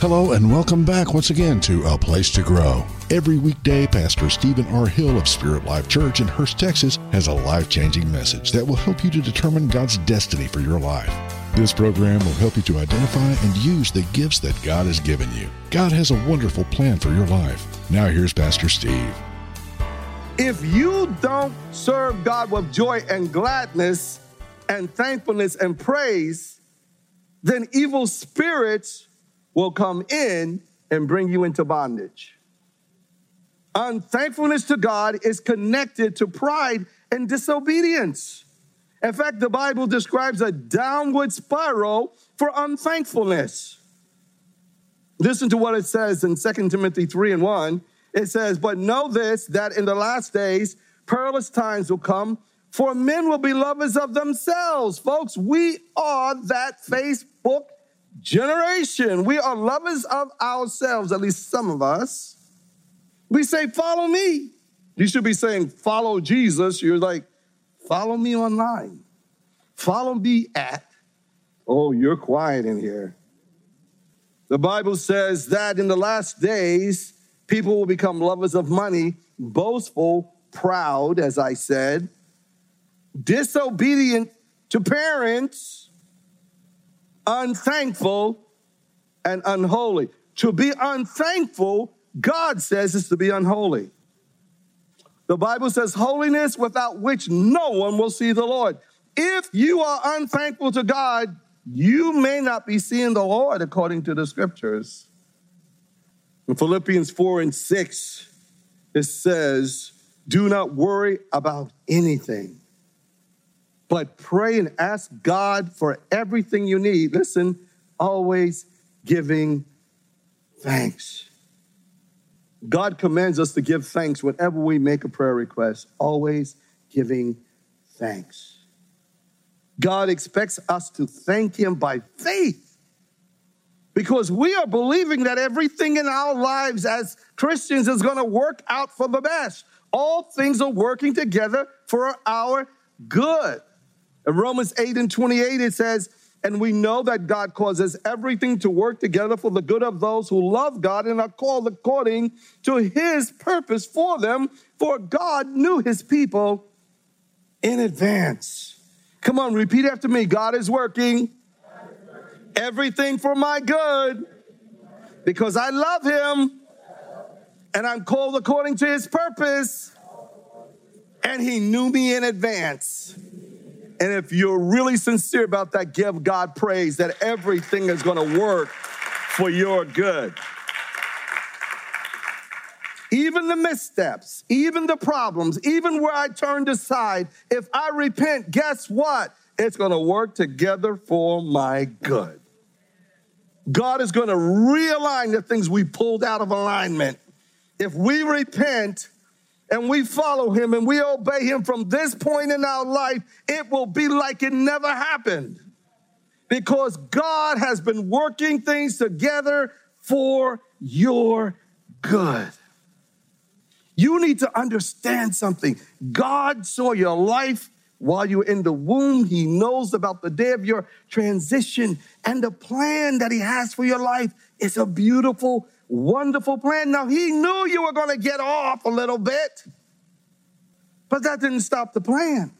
Hello and welcome back once again to A Place to Grow. Every weekday, Pastor Stephen R. Hill of Spirit Life Church in Hurst, Texas has a life changing message that will help you to determine God's destiny for your life. This program will help you to identify and use the gifts that God has given you. God has a wonderful plan for your life. Now, here's Pastor Steve. If you don't serve God with joy and gladness and thankfulness and praise, then evil spirits will come in and bring you into bondage. Unthankfulness to God is connected to pride and disobedience. In fact, the Bible describes a downward spiral for unthankfulness. Listen to what it says in 2 Timothy 3 and 1. It says, But know this, that in the last days, perilous times will come, for men will be lovers of themselves. Folks, we are that Facebook generation. We are lovers of ourselves, at least some of us. We say, Follow me. You should be saying, Follow Jesus. You're like, Follow me online. Follow me at. Oh, you're quiet in here. The Bible says that in the last days, people will become lovers of money, boastful, proud, as I said, disobedient to parents unthankful, and unholy. To be unthankful, God says, is to be unholy. The Bible says, holiness without which no one will see the Lord. If you are unthankful to God, you may not be seeing the Lord according to the scriptures. In Philippians 4 and 6, it says, Do not worry about anything but pray and ask God for everything you need. Listen, always giving thanks. God commands us to give thanks whenever we make a prayer request, always giving thanks. God expects us to thank Him by faith because we are believing that everything in our lives as Christians is going to work out for the best. All things are working together for our good. In Romans 8 and 28, it says, and we know that God causes everything to work together for the good of those who love God and are called according to his purpose for them. For God knew his people in advance. Come on, repeat after me God is working everything for my good because I love him and I'm called according to his purpose. And he knew me in advance. And if you're really sincere about that, give God praise that everything is going to work for your good. Even the missteps, even the problems, even where I turned aside, if I repent, guess what? It's going to work together for my good. God is going to realign the things we pulled out of alignment. If we repent, and we follow him and we obey him from this point in our life, it will be like it never happened. Because God has been working things together for your good. You need to understand something. God saw your life while you were in the womb. He knows about the day of your transition and the plan that He has for your life is a beautiful wonderful plan. Now, he knew you were going to get off a little bit, but that didn't stop the plan.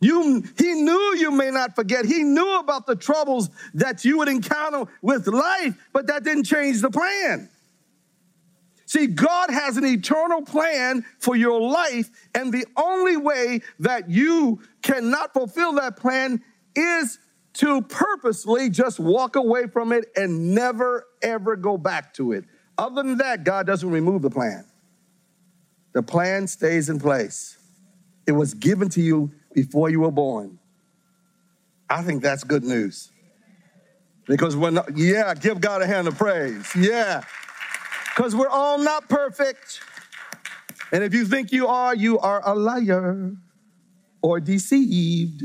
You, he knew you may not forget. He knew about the troubles that you would encounter with life, but that didn't change the plan. See, God has an eternal plan for your life, and the only way that you cannot fulfill that plan is to purposely just walk away from it and never, ever go back to it. Other than that, God doesn't remove the plan. The plan stays in place. It was given to you before you were born. I think that's good news. Because not, yeah, give God a hand of praise. Yeah. Because we're all not perfect. And if you think you are, you are a liar or deceived.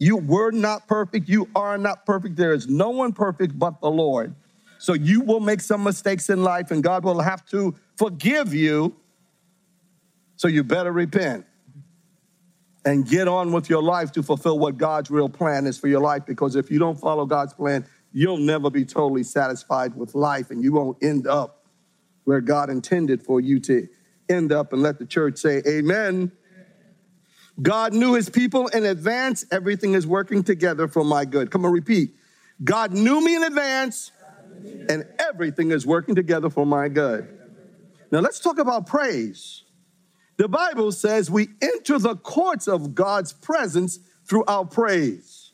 You were not perfect. You are not perfect. There is no one perfect but the Lord. So you will make some mistakes in life and God will have to forgive you. So you better repent and get on with your life to fulfill what God's real plan is for your life. Because if you don't follow God's plan, you'll never be totally satisfied with life and you won't end up where God intended for you to end up. And let the church say, Amen. God knew his people in advance. Everything is working together for my good. Come on, repeat. God knew me in advance, and everything is working together for my good. Now, let's talk about praise. The Bible says we enter the courts of God's presence through our praise.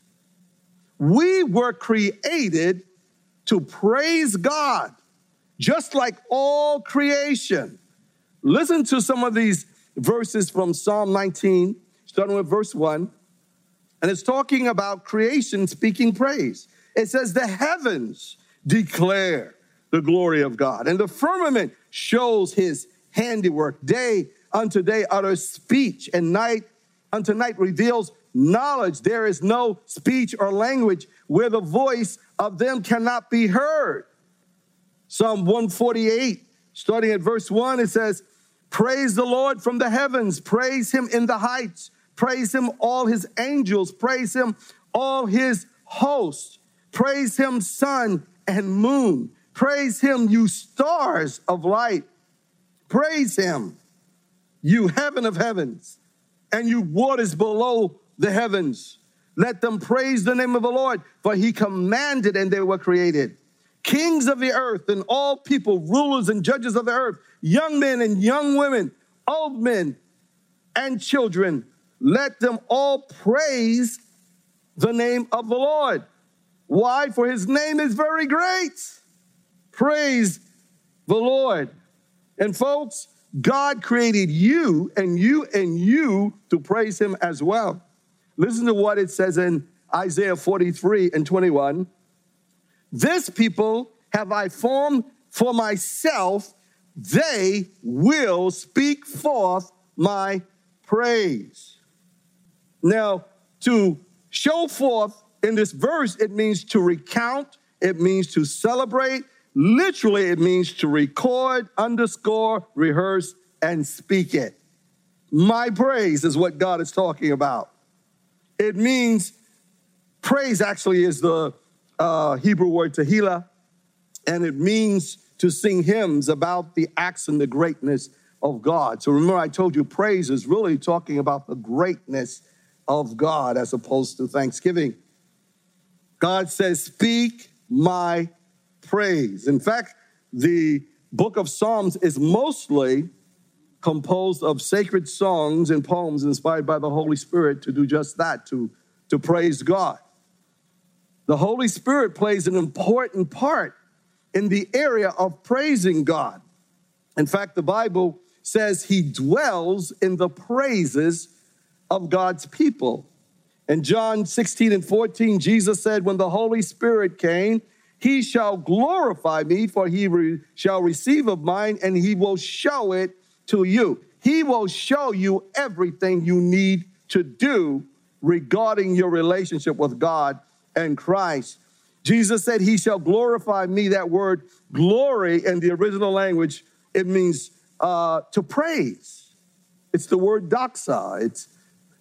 We were created to praise God, just like all creation. Listen to some of these verses from Psalm 19 starting with verse 1. And it's talking about creation speaking praise. It says, The heavens declare the glory of God, and the firmament shows his handiwork. Day unto day utters speech, and night unto night reveals knowledge. There is no speech or language where the voice of them cannot be heard. Psalm 148, starting at verse 1, it says, Praise the Lord from the heavens, praise him in the heights. Praise him, all his angels. Praise him, all his hosts. Praise him, sun and moon. Praise him, you stars of light. Praise him, you heaven of heavens, and you waters below the heavens. Let them praise the name of the Lord, for he commanded and they were created. Kings of the earth and all people, rulers and judges of the earth, young men and young women, old men and children, let them all praise the name of the Lord. Why? For his name is very great. Praise the Lord. And folks, God created you and you and you to praise him as well. Listen to what it says in Isaiah 43 and 21. This people have I formed for myself, they will speak forth my praise. Now, to show forth in this verse, it means to recount, it means to celebrate. Literally, it means to record, underscore, rehearse, and speak it. My praise is what God is talking about. It means praise actually is the uh, Hebrew word tehillah, and it means to sing hymns about the acts and the greatness of God. So remember, I told you praise is really talking about the greatness of God as opposed to thanksgiving. God says, Speak my praise. In fact, the book of Psalms is mostly composed of sacred songs and poems inspired by the Holy Spirit to do just that, to, to praise God. The Holy Spirit plays an important part in the area of praising God. In fact, the Bible says he dwells in the praises of God's people. In John 16 and 14, Jesus said, When the Holy Spirit came, he shall glorify me, for he re- shall receive of mine, and he will show it to you. He will show you everything you need to do regarding your relationship with God and Christ. Jesus said, He shall glorify me. That word glory in the original language, it means uh, to praise. It's the word doxa. It's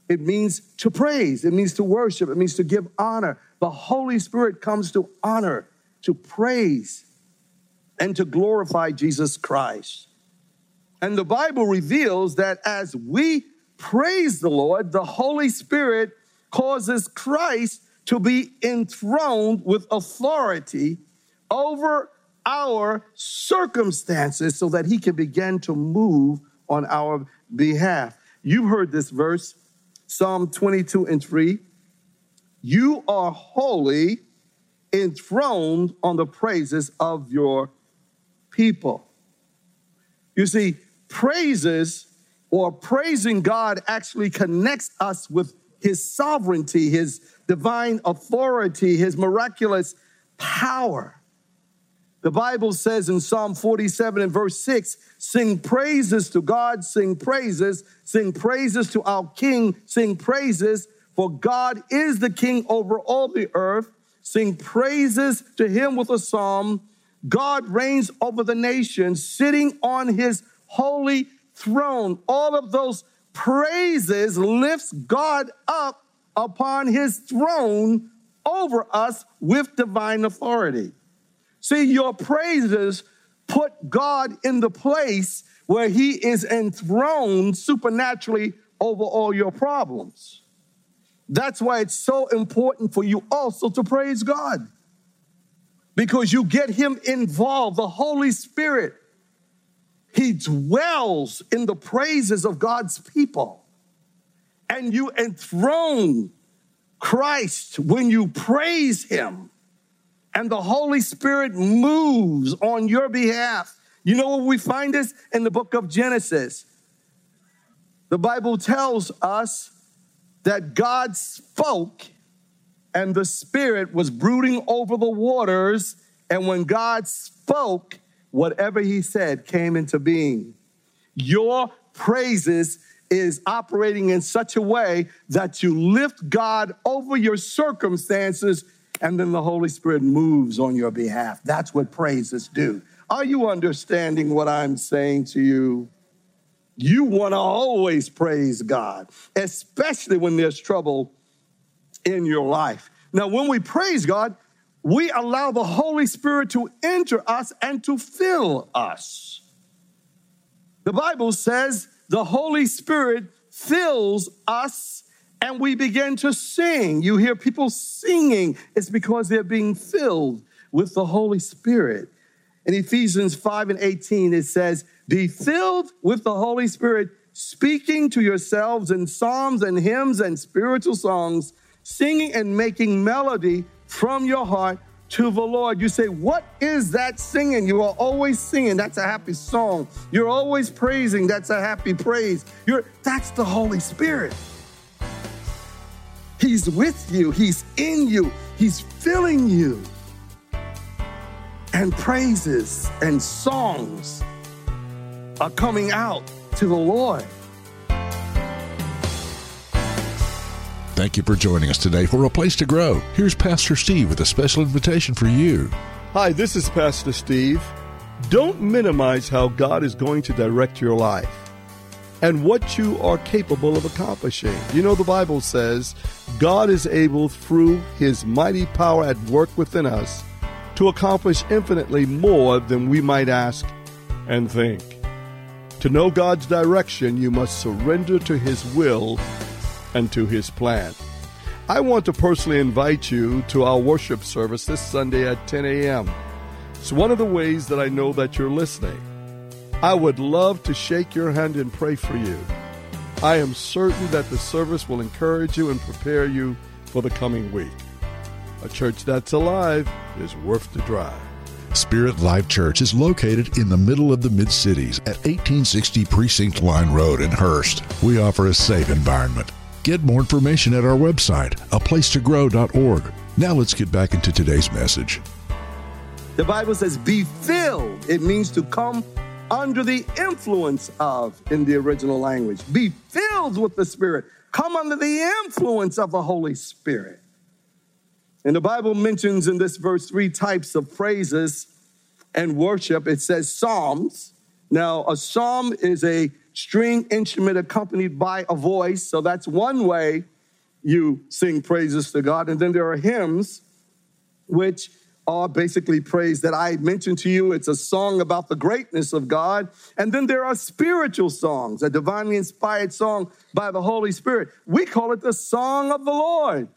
it means to praise, it means to worship, it means to give honor. The Holy Spirit comes to honor, to praise, and to glorify Jesus Christ. And the Bible reveals that as we praise the Lord, the Holy Spirit causes Christ to be enthroned with authority over our circumstances so that he can begin to move on our behalf. You've heard this verse Psalm 22 and 3. You are holy, enthroned on the praises of your people. You see, praises or praising God actually connects us with his sovereignty, his divine authority, his miraculous power. The Bible says in Psalm 47 and verse 6 sing praises to God, sing praises, sing praises to our King, sing praises, for God is the King over all the earth. Sing praises to him with a psalm. God reigns over the nations, sitting on his holy throne. All of those praises lifts God up upon his throne over us with divine authority. See, your praises put God in the place where he is enthroned supernaturally over all your problems. That's why it's so important for you also to praise God. Because you get him involved, the Holy Spirit. He dwells in the praises of God's people. And you enthrone Christ when you praise him. And the Holy Spirit moves on your behalf. You know where we find this? In the book of Genesis. The Bible tells us that God spoke and the Spirit was brooding over the waters. And when God spoke, whatever He said came into being. Your praises is operating in such a way that you lift God over your circumstances and then the Holy Spirit moves on your behalf. That's what praises do. Are you understanding what I'm saying to you? You want to always praise God, especially when there's trouble in your life. Now, when we praise God, we allow the Holy Spirit to enter us and to fill us. The Bible says the Holy Spirit fills us and we begin to sing. You hear people singing, it's because they're being filled with the Holy Spirit. In Ephesians 5 and 18, it says, Be filled with the Holy Spirit, speaking to yourselves in psalms and hymns and spiritual songs, singing and making melody from your heart to the Lord. You say, What is that singing? You are always singing. That's a happy song. You're always praising. That's a happy praise. You're, that's the Holy Spirit. He's with you, He's in you, He's filling you. And praises and songs are coming out to the Lord. Thank you for joining us today for A Place to Grow. Here's Pastor Steve with a special invitation for you. Hi, this is Pastor Steve. Don't minimize how God is going to direct your life and what you are capable of accomplishing. You know, the Bible says God is able, through his mighty power at work within us, to accomplish infinitely more than we might ask and think. To know God's direction, you must surrender to his will and to his plan. I want to personally invite you to our worship service this Sunday at 10 a.m. It's one of the ways that I know that you're listening. I would love to shake your hand and pray for you. I am certain that the service will encourage you and prepare you for the coming week. A church that's alive is worth the drive. Spirit Life Church is located in the middle of the mid cities at 1860 Precinct Line Road in Hurst. We offer a safe environment. Get more information at our website, aplacetogrow.org. Now let's get back into today's message. The Bible says, be filled. It means to come under the influence of in the original language. Be filled with the Spirit. Come under the influence of the Holy Spirit. And the Bible mentions in this verse three types of praises and worship. It says psalms. Now, a psalm is a string instrument accompanied by a voice. So that's one way you sing praises to God. And then there are hymns, which are basically praise that I mentioned to you. It's a song about the greatness of God. And then there are spiritual songs, a divinely inspired song by the Holy Spirit. We call it the song of the Lord.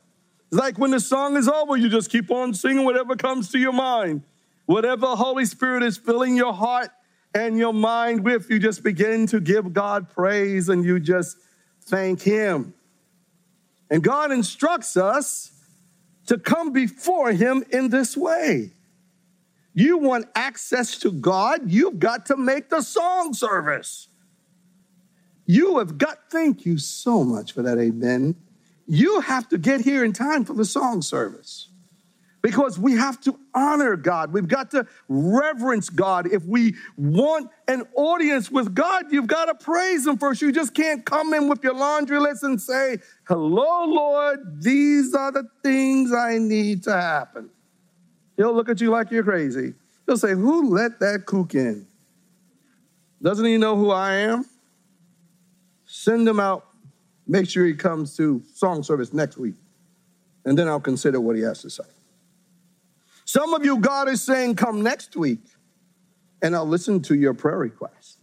It's like when the song is over, you just keep on singing whatever comes to your mind. Whatever the Holy Spirit is filling your heart and your mind with, you just begin to give God praise and you just thank Him. And God instructs us to come before Him in this way. You want access to God, you've got to make the song service. You have got, thank you so much for that, amen. You have to get here in time for the song service because we have to honor God. We've got to reverence God. If we want an audience with God, you've got to praise Him first. You just can't come in with your laundry list and say, Hello, Lord, these are the things I need to happen. He'll look at you like you're crazy. He'll say, Who let that kook in? Doesn't he know who I am? Send him out. Make sure he comes to song service next week. and then I'll consider what he has to say. Some of you, God is saying, come next week, and I'll listen to your prayer request.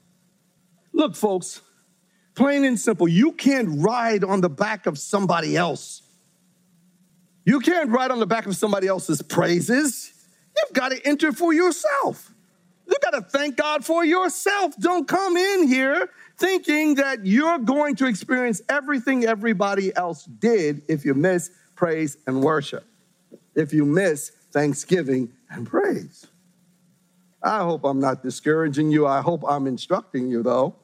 Look, folks, plain and simple, you can't ride on the back of somebody else. You can't ride on the back of somebody else's praises. You've got to enter for yourself. You've got to thank God for yourself. Don't come in here thinking that you're going to experience everything everybody else did if you miss praise and worship, if you miss thanksgiving and praise. I hope I'm not discouraging you. I hope I'm instructing you, though,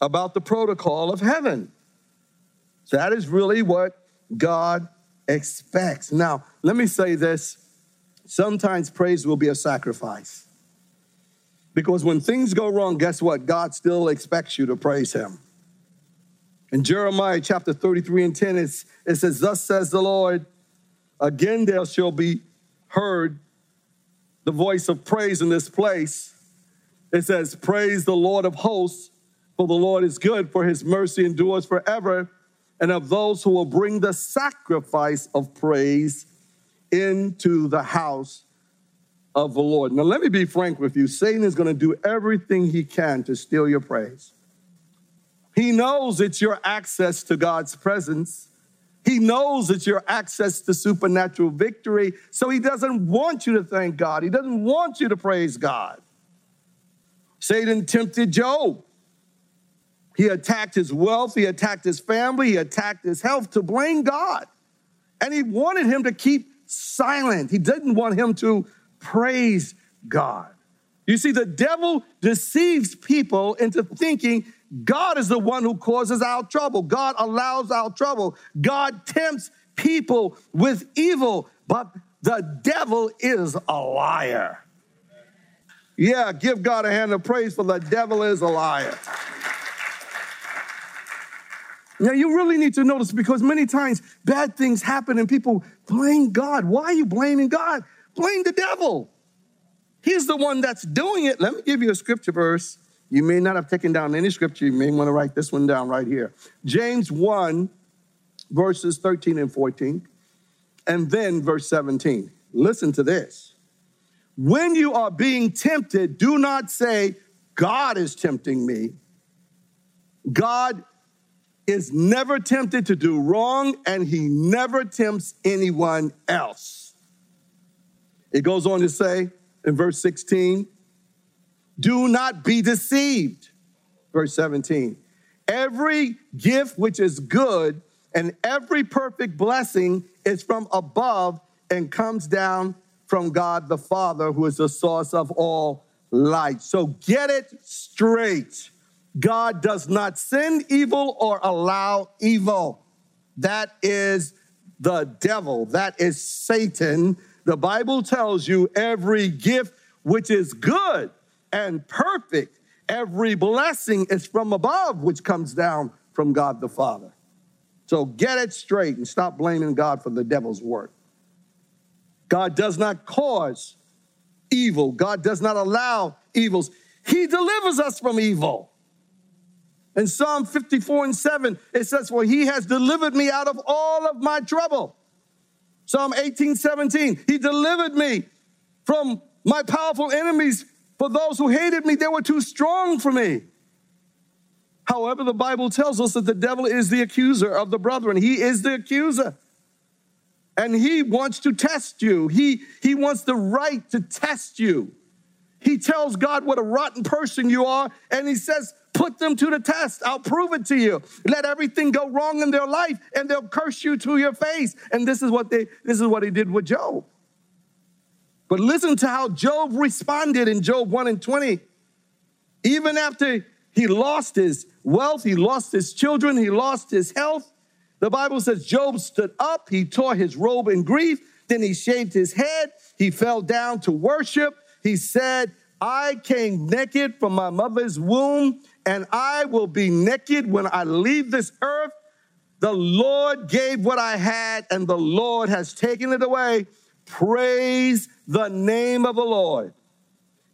about the protocol of heaven. That is really what God expects. Now, let me say this sometimes praise will be a sacrifice. Because when things go wrong, guess what? God still expects you to praise Him. In Jeremiah chapter 33 and 10, it says, Thus says the Lord, again there shall be heard the voice of praise in this place. It says, Praise the Lord of hosts, for the Lord is good, for his mercy endures forever. And of those who will bring the sacrifice of praise into the house of the Lord. Now, let me be frank with you Satan is going to do everything he can to steal your praise. He knows it's your access to God's presence. He knows it's your access to supernatural victory. So he doesn't want you to thank God. He doesn't want you to praise God. Satan tempted Job. He attacked his wealth, he attacked his family, he attacked his health to blame God. And he wanted him to keep silent. He didn't want him to praise God. You see, the devil deceives people into thinking God is the one who causes our trouble. God allows our trouble. God tempts people with evil, but the devil is a liar. Yeah, give God a hand of praise for the devil is a liar. Now, you really need to notice because many times bad things happen and people blame God. Why are you blaming God? Blame the devil. He's the one that's doing it. Let me give you a scripture verse. You may not have taken down any scripture. You may want to write this one down right here. James 1, verses 13 and 14, and then verse 17. Listen to this. When you are being tempted, do not say, God is tempting me. God is never tempted to do wrong, and he never tempts anyone else. It goes on to say in verse 16, do not be deceived. Verse 17, every gift which is good and every perfect blessing is from above and comes down from God the Father, who is the source of all light. So get it straight. God does not send evil or allow evil. That is the devil, that is Satan the Bible tells you every gift which is good and perfect, every blessing is from above, which comes down from God the Father. So get it straight and stop blaming God for the devil's work. God does not cause evil, God does not allow evils. He delivers us from evil. In Psalm 54 and 7, it says, For he has delivered me out of all of my trouble. Psalm 18, 17. He delivered me from my powerful enemies. For those who hated me, they were too strong for me. However, the Bible tells us that the devil is the accuser of the brethren. He is the accuser. And he wants to test you. He, he wants the right to test you. He tells God what a rotten person you are, and he says, Put them to the test. I'll prove it to you. Let everything go wrong in their life and they'll curse you to your face. And this is what they this is what he did with Job. But listen to how Job responded in Job 1 and 20. Even after he lost his wealth, he lost his children, he lost his health. The Bible says Job stood up, he tore his robe in grief, then he shaved his head, he fell down to worship. He said, I came naked from my mother's womb, and I will be naked when I leave this earth. The Lord gave what I had, and the Lord has taken it away. Praise the name of the Lord.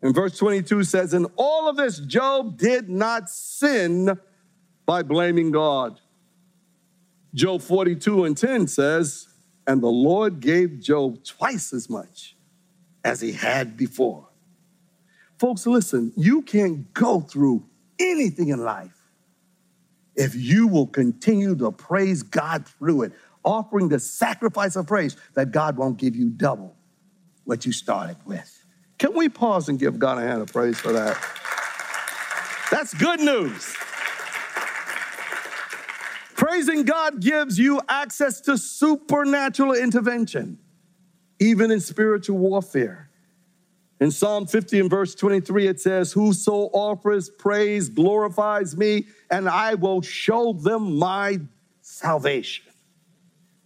And verse 22 says, In all of this, Job did not sin by blaming God. Job 42 and 10 says, And the Lord gave Job twice as much as he had before. Folks, listen, you can't go through anything in life if you will continue to praise God through it, offering the sacrifice of praise that God won't give you double what you started with. Can we pause and give God a hand of praise for that? That's good news. Praising God gives you access to supernatural intervention, even in spiritual warfare. In Psalm 50 and verse 23, it says, Whoso offers praise glorifies me, and I will show them my salvation.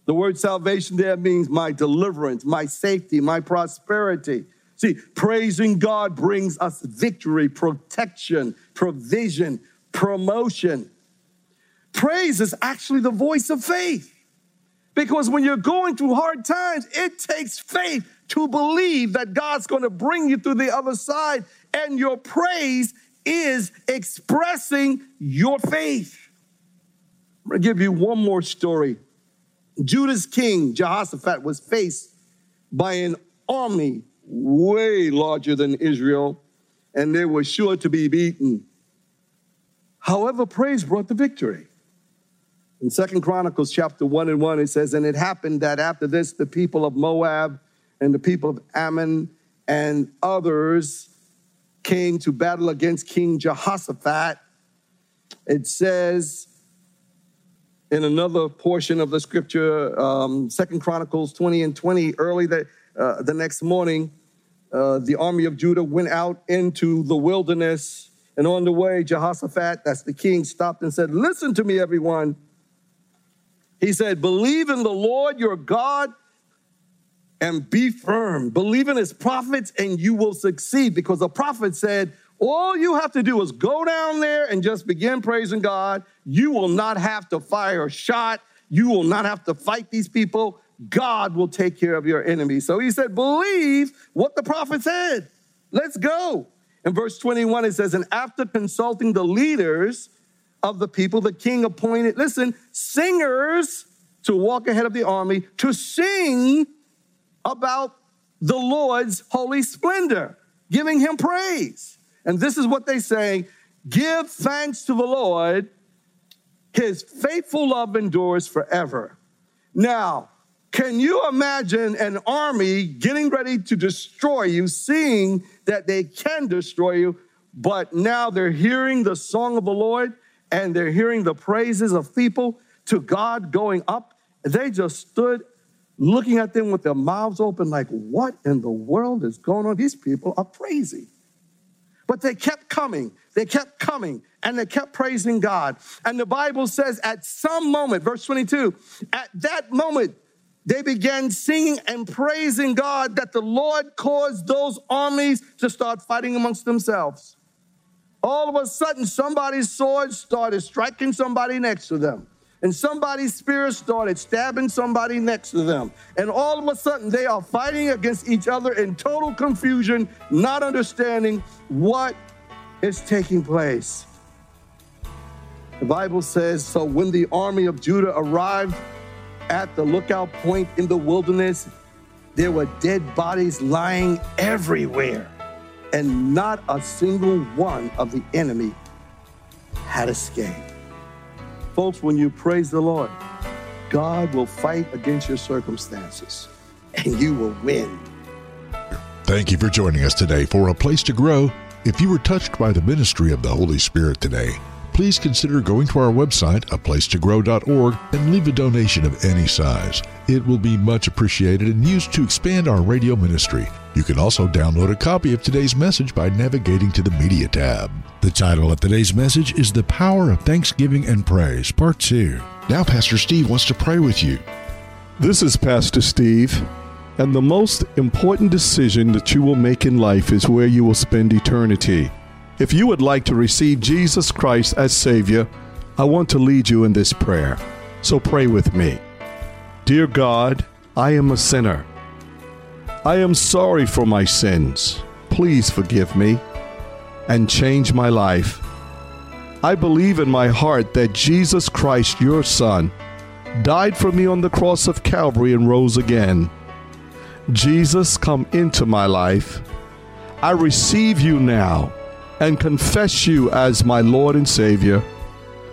The word salvation there means my deliverance, my safety, my prosperity. See, praising God brings us victory, protection, provision, promotion. Praise is actually the voice of faith. Because when you're going through hard times, it takes faith to believe that God's going to bring you through the other side. And your praise is expressing your faith. I'm going to give you one more story. Judah's king, Jehoshaphat, was faced by an army way larger than Israel, and they were sure to be beaten. However, praise brought the victory. In Second Chronicles chapter 1 and 1, it says, And it happened that after this, the people of Moab and the people of Ammon and others came to battle against King Jehoshaphat. It says in another portion of the scripture, um, Second Chronicles 20 and 20, early the, uh, the next morning, uh, the army of Judah went out into the wilderness. And on the way, Jehoshaphat, that's the king, stopped and said, Listen to me, everyone. He said, Believe in the Lord your God and be firm. Believe in his prophets and you will succeed. Because the prophet said, All you have to do is go down there and just begin praising God. You will not have to fire a shot. You will not have to fight these people. God will take care of your enemies. So he said, Believe what the prophet said. Let's go. In verse 21, it says, And after consulting the leaders, of the people, the king appointed, listen, singers to walk ahead of the army to sing about the Lord's holy splendor, giving him praise. And this is what they say Give thanks to the Lord, his faithful love endures forever. Now, can you imagine an army getting ready to destroy you, seeing that they can destroy you, but now they're hearing the song of the Lord? and they're hearing the praises of people to God going up. They just stood looking at them with their mouths open, like, what in the world is going on? These people are crazy. But they kept coming, they kept coming, and they kept praising God. And the Bible says at some moment, verse 22, at that moment, they began singing and praising God that the Lord caused those armies to start fighting amongst themselves all of a sudden somebody's sword started striking somebody next to them. And somebody's spear started stabbing somebody next to them. And all of a sudden, they are fighting against each other in total confusion, not understanding what is taking place. The Bible says So when the army of Judah arrived at the lookout point in the wilderness, there were dead bodies lying everywhere and not a single one of the enemy had escaped. Folks, when you praise the Lord, God will fight against your circumstances and you will win. Thank you for joining us today for A Place to Grow. If you were touched by the ministry of the Holy Spirit today, please consider going to our website, aplacetogrow.org, and leave a donation of any size. It will be much appreciated and used to expand our radio ministry. You can also download a copy of today's message by navigating to the Media tab. The title of today's message is The Power of Thanksgiving and Praise, Part 2. Now, Pastor Steve wants to pray with you. This is Pastor Steve. And the most important decision that you will make in life is where you will spend eternity. If you would like to receive Jesus Christ as Savior, I want to lead you in this prayer. So pray with me. Dear God, I am a sinner. I am sorry for my sins. Please forgive me and change my life. I believe in my heart that Jesus Christ, your Son, died for me on the cross of Calvary, and rose again. Jesus, come into my life. I receive you now and confess you as my Lord and Savior.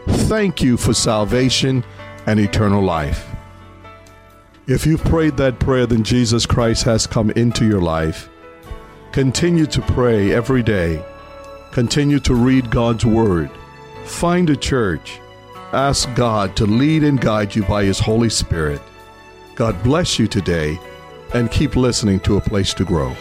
Thank you for salvation and eternal life. If you've prayed that prayer, then Jesus Christ has come into your life. Continue to pray every day. Continue to read God's Word. Find a church. Ask God to lead and guide you by His Holy Spirit. God bless you today and keep listening to A Place to Grow.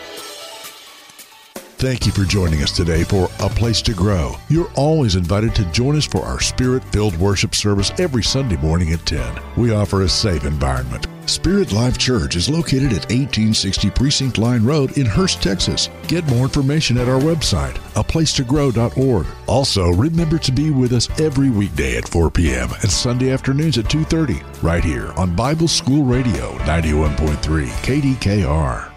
Thank you for joining us today for A Place to Grow. You're always invited to join us for our spirit filled worship service every Sunday morning at 10. We offer a safe environment. Spirit Life Church is located at 1860 Precinct Line Road in Hurst, Texas. Get more information at our website, aplacetogrow.org. Also, remember to be with us every weekday at 4 p.m. and Sunday afternoons at 2:30 right here on Bible School Radio 91.3 KDKR.